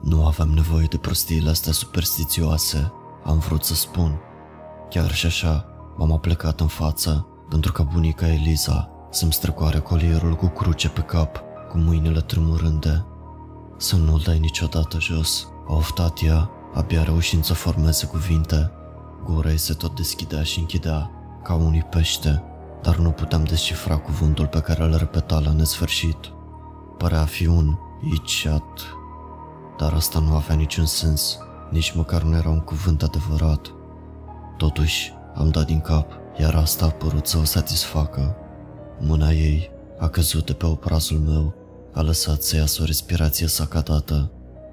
Nu aveam nevoie de prostiile astea superstițioase, am vrut să spun. Chiar și așa, m-am plecat în față, pentru că bunica Eliza să-mi strecoare colierul cu cruce pe cap, cu mâinile tremurânde. Să nu-l dai niciodată jos, a oftat ea, abia reușind să formeze cuvinte. Gura ei se tot deschidea și închidea, ca unui pește, dar nu puteam descifra cuvântul pe care îl repeta la nesfârșit. Părea a fi un iciat, dar asta nu avea niciun sens, nici măcar nu era un cuvânt adevărat. Totuși, am dat din cap, iar asta a părut să o satisfacă. Mâna ei a căzut de pe obrazul meu, a lăsat să iasă o respirație sacatată.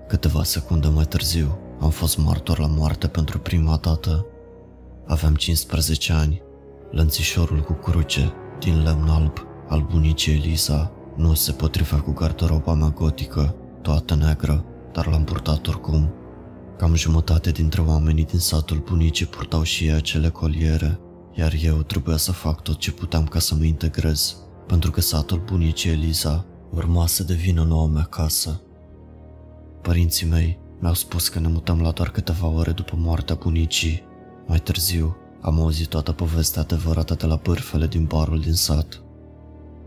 Câteva secunde mai târziu, am fost martor la moarte pentru prima dată. Aveam 15 ani. Lănțișorul cu cruce, din lemn alb, al bunicii Elisa, nu se potrivea cu garderoba mea gotică, toată neagră, dar l-am purtat oricum. Cam jumătate dintre oamenii din satul bunicii purtau și ei acele coliere, iar eu trebuia să fac tot ce puteam ca să mă integrez, pentru că satul bunicii Eliza urma să devină noua mea casă. Părinții mei mi-au spus că ne mutăm la doar câteva ore după moartea bunicii. Mai târziu am auzit toată povestea adevărată de la bârfele din barul din sat.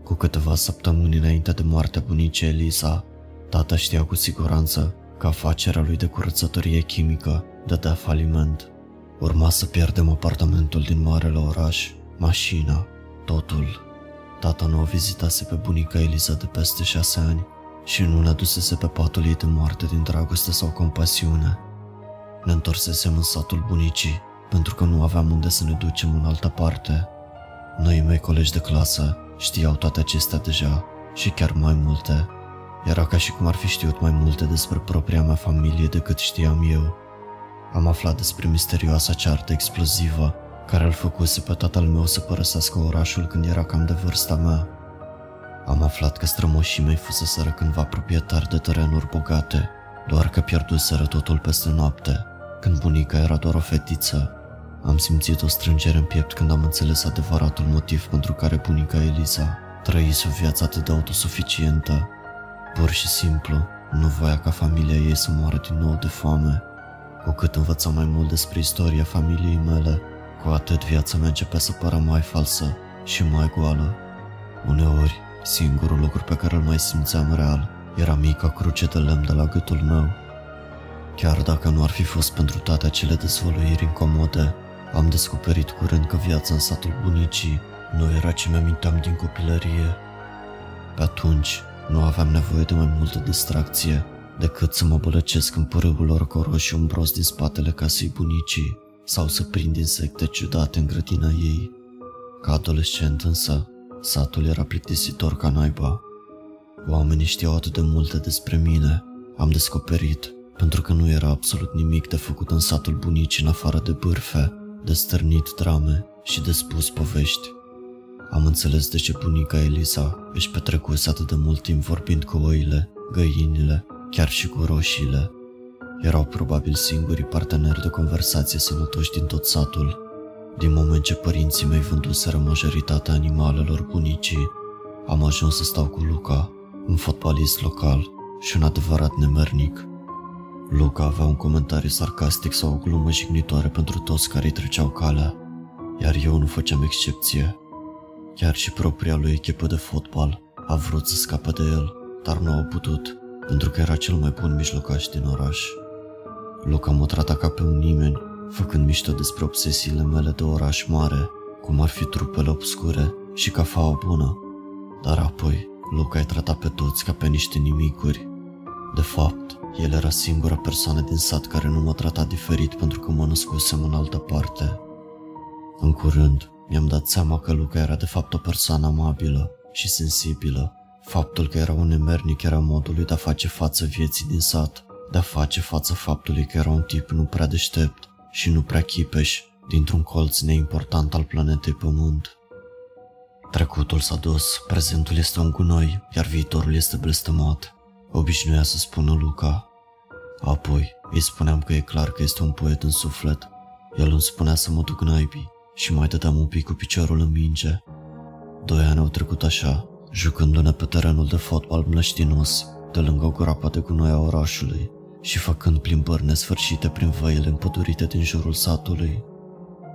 Cu câteva săptămâni înainte de moartea bunicii Eliza, tata știa cu siguranță că afacerea lui de curățătorie chimică dădea faliment. Urma să pierdem apartamentul din marele oraș, mașina, totul. Tata nu o vizitase pe bunica Eliza de peste șase ani și nu ne dusese pe patul ei de moarte din dragoste sau compasiune. Ne întorsesem în satul bunicii, pentru că nu aveam unde să ne ducem în altă parte. Noi mei colegi de clasă știau toate acestea deja și chiar mai multe. Era ca și cum ar fi știut mai multe despre propria mea familie decât știam eu. Am aflat despre misterioasa ceartă explozivă care îl făcuse pe tatăl meu să părăsească orașul când era cam de vârsta mea. Am aflat că strămoșii mei fuseseră cândva proprietari de terenuri bogate, doar că pierduseră totul peste noapte, când bunica era doar o fetiță. Am simțit o strângere în piept când am înțeles adevăratul motiv pentru care bunica Eliza trăise o viață atât de autosuficientă. Pur și simplu, nu voia ca familia ei să moară din nou de foame. Cu cât învățam mai mult despre istoria familiei mele, cu atât viața mea începea să pară mai falsă și mai goală. Uneori, singurul lucru pe care îl mai simțeam real era mica cruce de lemn de la gâtul meu. Chiar dacă nu ar fi fost pentru toate acele dezvăluiri incomode, am descoperit curând că viața în satul bunicii nu era ce mi-aminteam din copilărie. Pe atunci, nu aveam nevoie de mai multă distracție decât să mă bălăcesc în părâul lor coroși umbros din spatele casei bunicii sau să prind insecte ciudate în grădina ei. Ca adolescent însă, satul era plictisitor ca naiba. Oamenii știau atât de multe despre mine, am descoperit, pentru că nu era absolut nimic de făcut în satul bunicii în afară de bârfe, de stârnit drame și de spus povești. Am înțeles de ce bunica Elisa își petrecuse atât de mult timp vorbind cu oile, găinile, chiar și cu roșiile. Erau probabil singurii parteneri de conversație sănătoși din tot satul. Din moment ce părinții mei vânduseră majoritatea animalelor bunicii, am ajuns să stau cu Luca, un fotbalist local și un adevărat nemernic. Luca avea un comentariu sarcastic sau o glumă jignitoare pentru toți care îi treceau calea, iar eu nu făceam excepție. Chiar și propria lui echipă de fotbal a vrut să scape de el, dar nu au putut, pentru că era cel mai bun mijlocaș din oraș. Luca mă trata ca pe un nimeni, făcând mișto despre obsesiile mele de oraș mare, cum ar fi trupele obscure și cafeaua bună. Dar apoi, Luca îi trata pe toți ca pe niște nimicuri. De fapt, el era singura persoană din sat care nu mă trata diferit pentru că mă născusem în altă parte. În curând, mi-am dat seama că Luca era de fapt o persoană amabilă și sensibilă. Faptul că era un nemernic era modul lui de a face față vieții din sat, de a face față faptului că era un tip nu prea deștept și nu prea chipeș dintr-un colț neimportant al planetei Pământ. Trecutul s-a dus, prezentul este un gunoi, iar viitorul este blestemat, obișnuia să spună Luca. Apoi îi spuneam că e clar că este un poet în suflet. El îmi spunea să mă duc naibii și mai dădeam un pic cu piciorul în minge. Doi ani au trecut așa, jucându-ne pe terenul de fotbal mlăștinos, de lângă o groapă de gunoi a orașului, și făcând plimbări nesfârșite prin văile împădurite din jurul satului.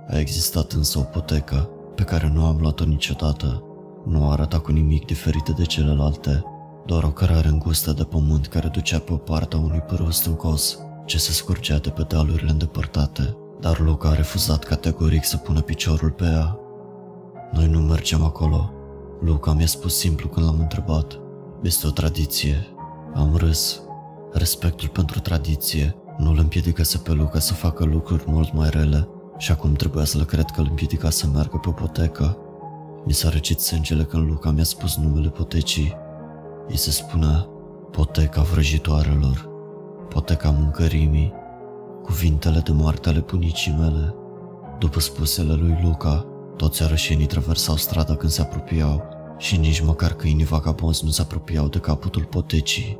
A existat însă o potecă pe care nu am luat-o niciodată. Nu arăta cu nimic diferit de celelalte, doar o cărare îngustă de pământ care ducea pe o parte a unui părâu stâncos ce se scurgea de pe dealurile îndepărtate, dar Luca a refuzat categoric să pună piciorul pe ea. Noi nu mergem acolo. Luca mi-a spus simplu când l-am întrebat. Este o tradiție. Am râs. Respectul pentru tradiție nu îl împiedicase pe Luca să facă lucruri mult mai rele și acum trebuia să le cred că îl împiedica să meargă pe potecă. Mi s-a răcit sângele când Luca mi-a spus numele potecii. Îi se spunea poteca vrăjitoarelor, poteca mâncărimii, cuvintele de moarte ale bunicii mele. După spusele lui Luca, toți arășenii traversau strada când se apropiau și nici măcar câinii vagabonzi nu se apropiau de capătul potecii.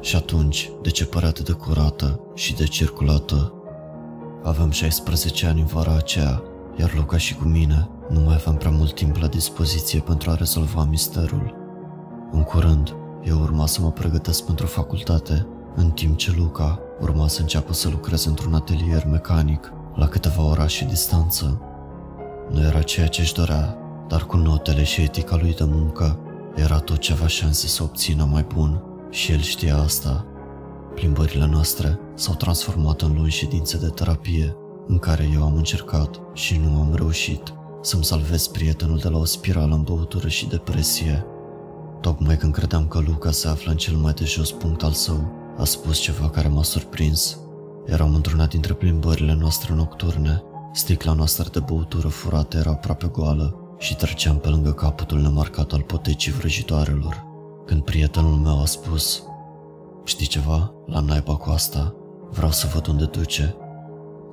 Și atunci, de ce părea atât de curată și de circulată? Aveam 16 ani în vara aceea, iar Luca și cu mine nu mai aveam prea mult timp la dispoziție pentru a rezolva misterul. În curând, eu urma să mă pregătesc pentru facultate, în timp ce Luca urma să înceapă să lucreze într-un atelier mecanic la câteva orașe distanță. Nu era ceea ce își dorea, dar cu notele și etica lui de muncă era tot ce avea șanse să obțină mai bun și el știa asta. Plimbările noastre s-au transformat în luni ședințe de terapie, în care eu am încercat și nu am reușit să-mi salvez prietenul de la o spirală în băutură și depresie. Tocmai când credeam că Luca se află în cel mai de jos punct al său, a spus ceva care m-a surprins. Eram într-una dintre plimbările noastre nocturne. Sticla noastră de băutură furată era aproape goală și treceam pe lângă capătul nemarcat al potecii vrăjitoarelor. Când prietenul meu a spus Știi ceva? La naiba cu asta. Vreau să văd unde duce.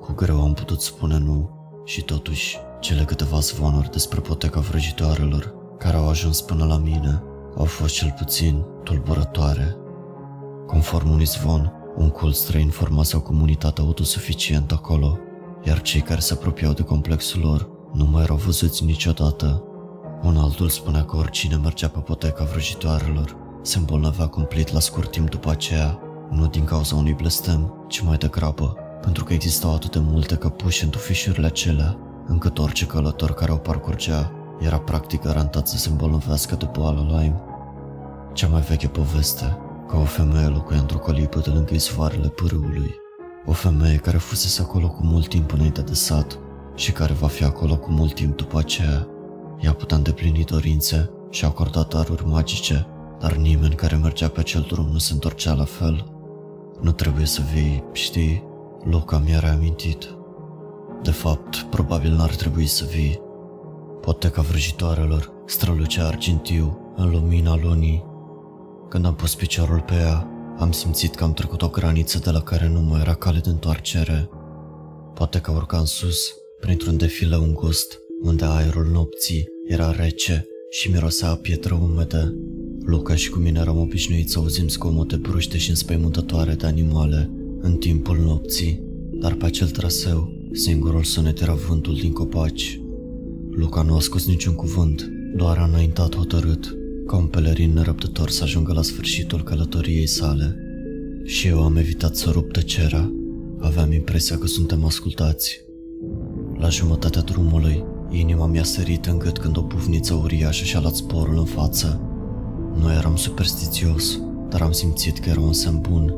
Cu greu am putut spune nu și totuși cele câteva zvonuri despre poteca vrăjitoarelor care au ajuns până la mine au fost cel puțin tulburătoare. Conform unui zvon, un cult străin formase o comunitate autosuficientă acolo, iar cei care se apropiau de complexul lor nu mai erau văzuți niciodată. Un altul spunea că oricine mergea pe poteca vrăjitoarelor se îmbolnăvea complet la scurt timp după aceea, nu din cauza unui blestem, ci mai degrabă, pentru că existau atât de multe căpuși în tufișurile acelea, încât orice călător care o parcurgea era practic garantat să se îmbolnăvească de boală Lyme. Cea mai veche poveste, că o femeie locuia într-o colibă de lângă izvoarele pârâului. O femeie care fusese acolo cu mult timp înainte de sat și care va fi acolo cu mult timp după aceea. Ea putea îndeplini dorințe și acorda daruri magice, dar nimeni care mergea pe acel drum nu se întorcea la fel. Nu trebuie să vii, știi, Luca mi-a reamintit. De fapt, probabil n-ar trebui să vii. Poteca vrăjitoarelor strălucea argintiu în lumina lunii. Când am pus piciorul pe ea, am simțit că am trecut o graniță de la care nu mai era cale de întoarcere. Poate că urcam sus, printr-un defilă îngust, unde aerul nopții era rece și mirosea a pietră umede. Luca și cu mine eram obișnuiți să auzim scomote bruște și înspăimântătoare de animale în timpul nopții, dar pe acel traseu, singurul sunet era vântul din copaci. Luca nu a scos niciun cuvânt, doar a înaintat hotărât, ca un pelerin nerăbdător să ajungă la sfârșitul călătoriei sale. Și eu am evitat să rup tăcerea. Aveam impresia că suntem ascultați. La jumătatea drumului, inima mi-a sărit în gât când o pufniță uriașă și-a luat sporul în față. Nu eram superstițios, dar am simțit că era un semn bun.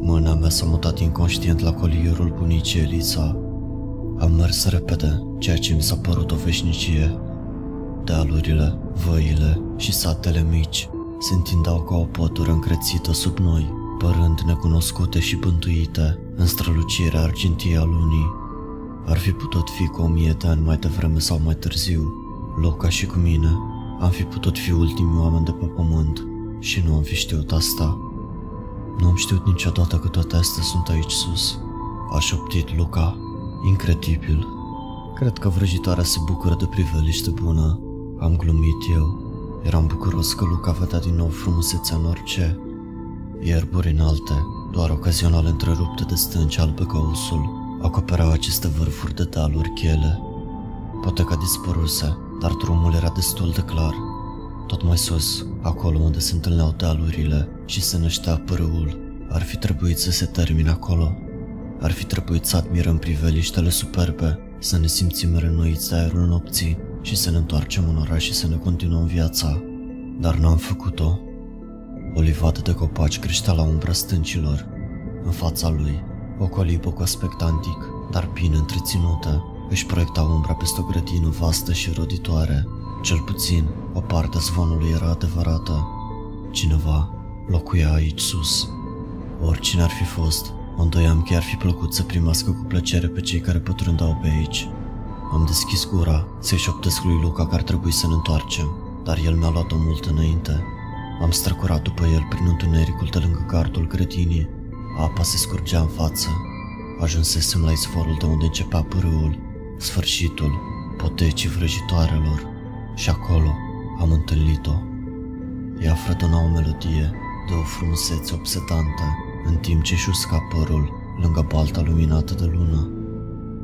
Mâna mea s-a mutat inconștient la colierul bunicii Elisa. Am mers repede, ceea ce mi s-a părut o veșnicie. Dealurile, văile și satele mici se întindau ca o pătură încrețită sub noi, părând necunoscute și bântuite în strălucirea argintie a lunii. Ar fi putut fi cu o mie de ani mai devreme sau mai târziu, Loca și cu mine, am fi putut fi ultimii oameni de pe pământ și nu am fi știut asta. Nu am știut niciodată că toate astea sunt aici sus. A șoptit Luca. Incredibil. Cred că vrăjitoarea se bucură de priveliște bună. Am glumit eu. Eram bucuros că Luca vedea din nou frumusețea în orice. Ierburi înalte, doar ocazional întrerupte de stânci albe ca usul, acopereau aceste vârfuri de dealuri chele. Poate că dispăruse, dar drumul era destul de clar. Tot mai sus, acolo unde se întâlneau dealurile și se năștea pârâul, ar fi trebuit să se termine acolo. Ar fi trebuit să admirăm priveliștele superbe, să ne simțim renoiți de aerul nopții și să ne întoarcem în oraș și să ne continuăm viața. Dar n-am făcut-o. O livadă de copaci creștea la umbra stâncilor. În fața lui, o colibă cu aspect antic, dar bine întreținută, își proiecta umbra peste o grădină vastă și roditoare. Cel puțin, o parte a zvonului era adevărată. Cineva locuia aici sus. Oricine ar fi fost, mă îndoiam că ar fi plăcut să primească cu plăcere pe cei care pătrundau pe aici. Am deschis gura să-i șoptesc lui Luca că ar trebui să ne întoarcem, dar el mi-a luat-o mult înainte. Am străcurat după el prin întunericul de lângă gardul grădinii. Apa se scurgea în față. Ajunsesem la izvorul de unde începea pârâul, sfârșitul potecii vrăjitoarelor. Și acolo am întâlnit-o. Ea fredona o melodie de o frumusețe obsedantă, în timp ce își usca părul lângă balta luminată de lună.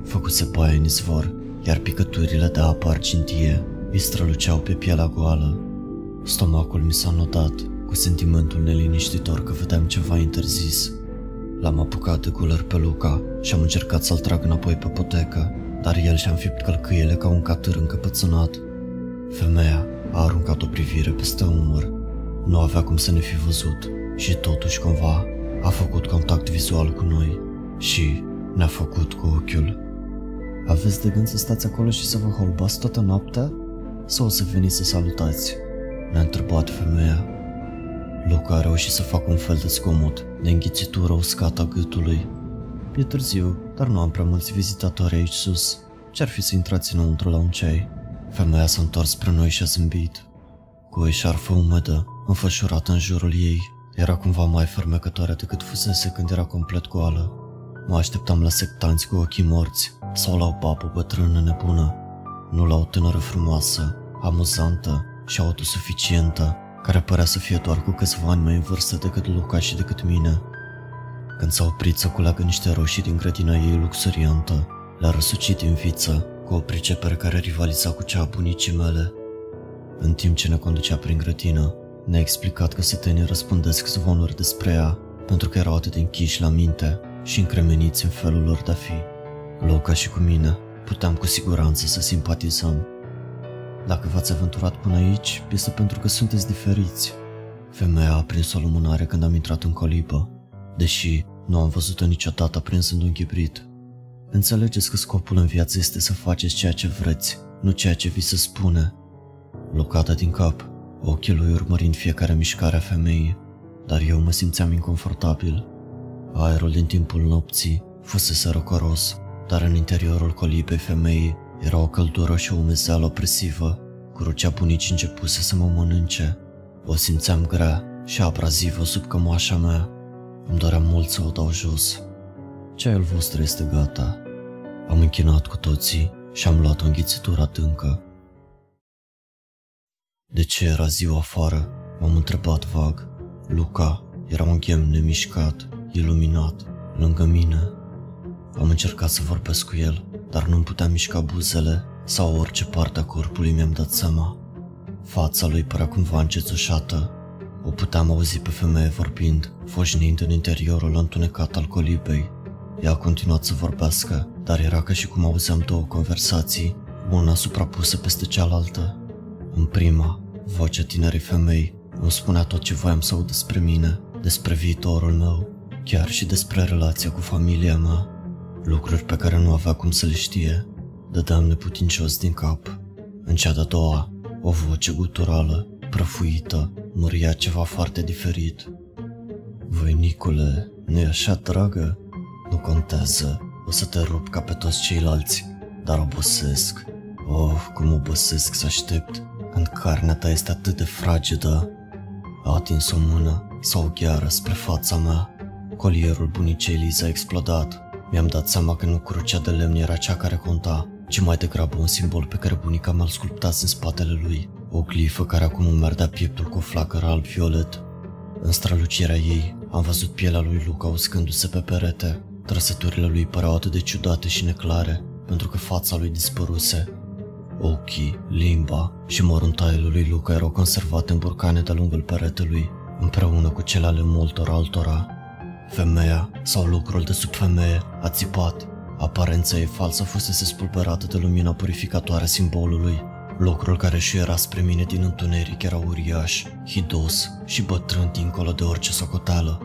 Făcuse baie în izvor, iar picăturile de apă argintie îi străluceau pe pielea goală. Stomacul mi s-a notat cu sentimentul neliniștitor că vedeam ceva interzis. L-am apucat de guler pe Luca și am încercat să-l trag înapoi pe potecă, dar el și-a înfipt călcâiele ca un catâr încăpățânat. Femeia a aruncat o privire peste umăr. Nu avea cum să ne fi văzut și totuși cumva a făcut contact vizual cu noi și ne-a făcut cu ochiul. Aveți de gând să stați acolo și să vă holbați toată noaptea? Sau o să veniți să salutați? Ne-a întrebat femeia. Luca a reușit să facă un fel de zgomot, de înghițitură uscată a gâtului. E târziu, dar nu am prea mulți vizitatori aici sus. Ce-ar fi să intrați înăuntru la un ceai? Femeia s-a întors spre noi și a zâmbit. Cu o eșarfă umedă, înfășurată în jurul ei, era cumva mai fermecătoare decât fusese când era complet goală. Mă așteptam la sectanți cu ochii morți sau la o babă bătrână nebună, nu la o tânără frumoasă, amuzantă și autosuficientă, care părea să fie doar cu câțiva ani mai în vârstă decât Luca și decât mine. Când s-a oprit să culeagă niște roșii din grădina ei luxuriantă, le-a răsucit în viță cu o pricepere care rivaliza cu cea a bunicii mele. În timp ce ne conducea prin grădină, ne-a explicat că sătenii răspândesc zvonuri despre ea pentru că erau atât de închiși la minte și încremeniți în felul lor de a fi. Luca și cu mine puteam cu siguranță să simpatizăm. Dacă v-ați aventurat până aici, este pentru că sunteți diferiți. Femeia a prins o lumânare când am intrat în colibă, deși nu am văzut-o niciodată aprinsând un chibrit. Înțelegeți că scopul în viață este să faceți ceea ce vreți, nu ceea ce vi se spune. Locată din cap, ochii lui urmărind fiecare mișcare a femeii, dar eu mă simțeam inconfortabil. Aerul din timpul nopții fusese răcoros, dar în interiorul colibei femeii era o căldură și o umezeală opresivă. Crucea bunicii începuse să mă mănânce. O simțeam grea și abrazivă sub cămașa mea. Îmi doream mult să o dau jos. Ceaiul vostru este gata. Am închinat cu toții și am luat o înghițitură adâncă. De ce era ziua afară? M-am întrebat vag. Luca era un ghem nemișcat, iluminat, lângă mine. Am încercat să vorbesc cu el, dar nu-mi puteam mișca buzele sau orice parte a corpului mi-am dat seama. Fața lui părea cumva încețușată. O puteam auzi pe femeie vorbind, foșnind în interiorul întunecat al colibei. Ea a continuat să vorbească, dar era ca și cum auzeam două conversații, una suprapusă peste cealaltă. În prima, vocea tinerii femei îmi spunea tot ce voiam să aud despre mine, despre viitorul meu, chiar și despre relația cu familia mea, lucruri pe care nu avea cum să le știe. Dădeam neputincios din cap. În cea de-a doua, o voce guturală, prăfuită, măria ceva foarte diferit. Voinicule, nu-i așa, dragă? Nu contează, o să te rup ca pe toți ceilalți, dar obosesc. Oh, cum obosesc să aștept când carnea ta este atât de fragedă. A atins o mână sau o gheară spre fața mea. Colierul bunicei Liza a explodat. Mi-am dat seama că nu crucea de lemn era cea care conta, ci mai degrabă un simbol pe care bunica mea l sculptase în spatele lui. O glifă care acum îmi merdea pieptul cu o flacără alb-violet. În strălucirea ei, am văzut pielea lui Luca uscându-se pe perete. Trăsăturile lui păreau atât de ciudate și neclare, pentru că fața lui dispăruse. Ochii, limba și măruntaiul lui Luca erau conservate în burcane de-a lungul peretelui, împreună cu cele ale multor altora. Femeia sau lucrul de sub femeie a țipat. Aparența ei falsă fusese spulberată de lumina purificatoare a simbolului. Lucrul care și era spre mine din întuneric era uriaș, hidos și bătrân dincolo de orice socoteală.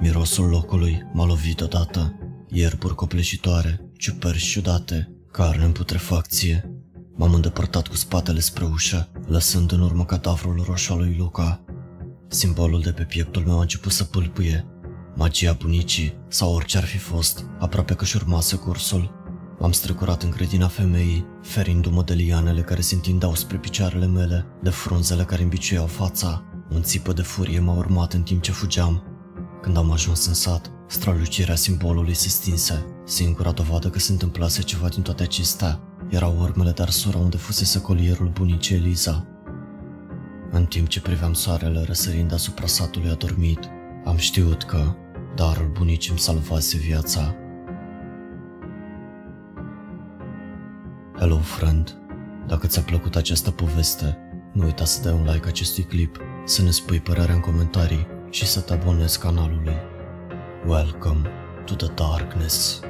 Mirosul locului m-a lovit odată. Ierburi copleșitoare, ciuperci ciudate, carne în putrefacție. M-am îndepărtat cu spatele spre ușă, lăsând în urmă cadavrul roșu al lui Luca. Simbolul de pe pieptul meu a început să pâlpâie. Magia bunicii, sau orice ar fi fost, aproape că și urmase cursul. M-am strecurat în grădina femeii, ferindu-mă de lianele care se întindeau spre picioarele mele, de frunzele care îmbiciuiau fața. Un țipă de furie m-a urmat în timp ce fugeam. Când am ajuns în sat, strălucirea simbolului se stinse. Singura dovadă că se întâmplase ceva din toate acestea erau urmele de arsura unde fusese colierul bunicii Eliza. În timp ce priveam soarele răsărind asupra satului adormit, am știut că darul bunicii îmi salvase viața. Hello, friend! Dacă ți-a plăcut această poveste, nu uita să dai un like acestui clip, să ne spui părerea în comentarii și să te abonezi canalului. Welcome to the darkness.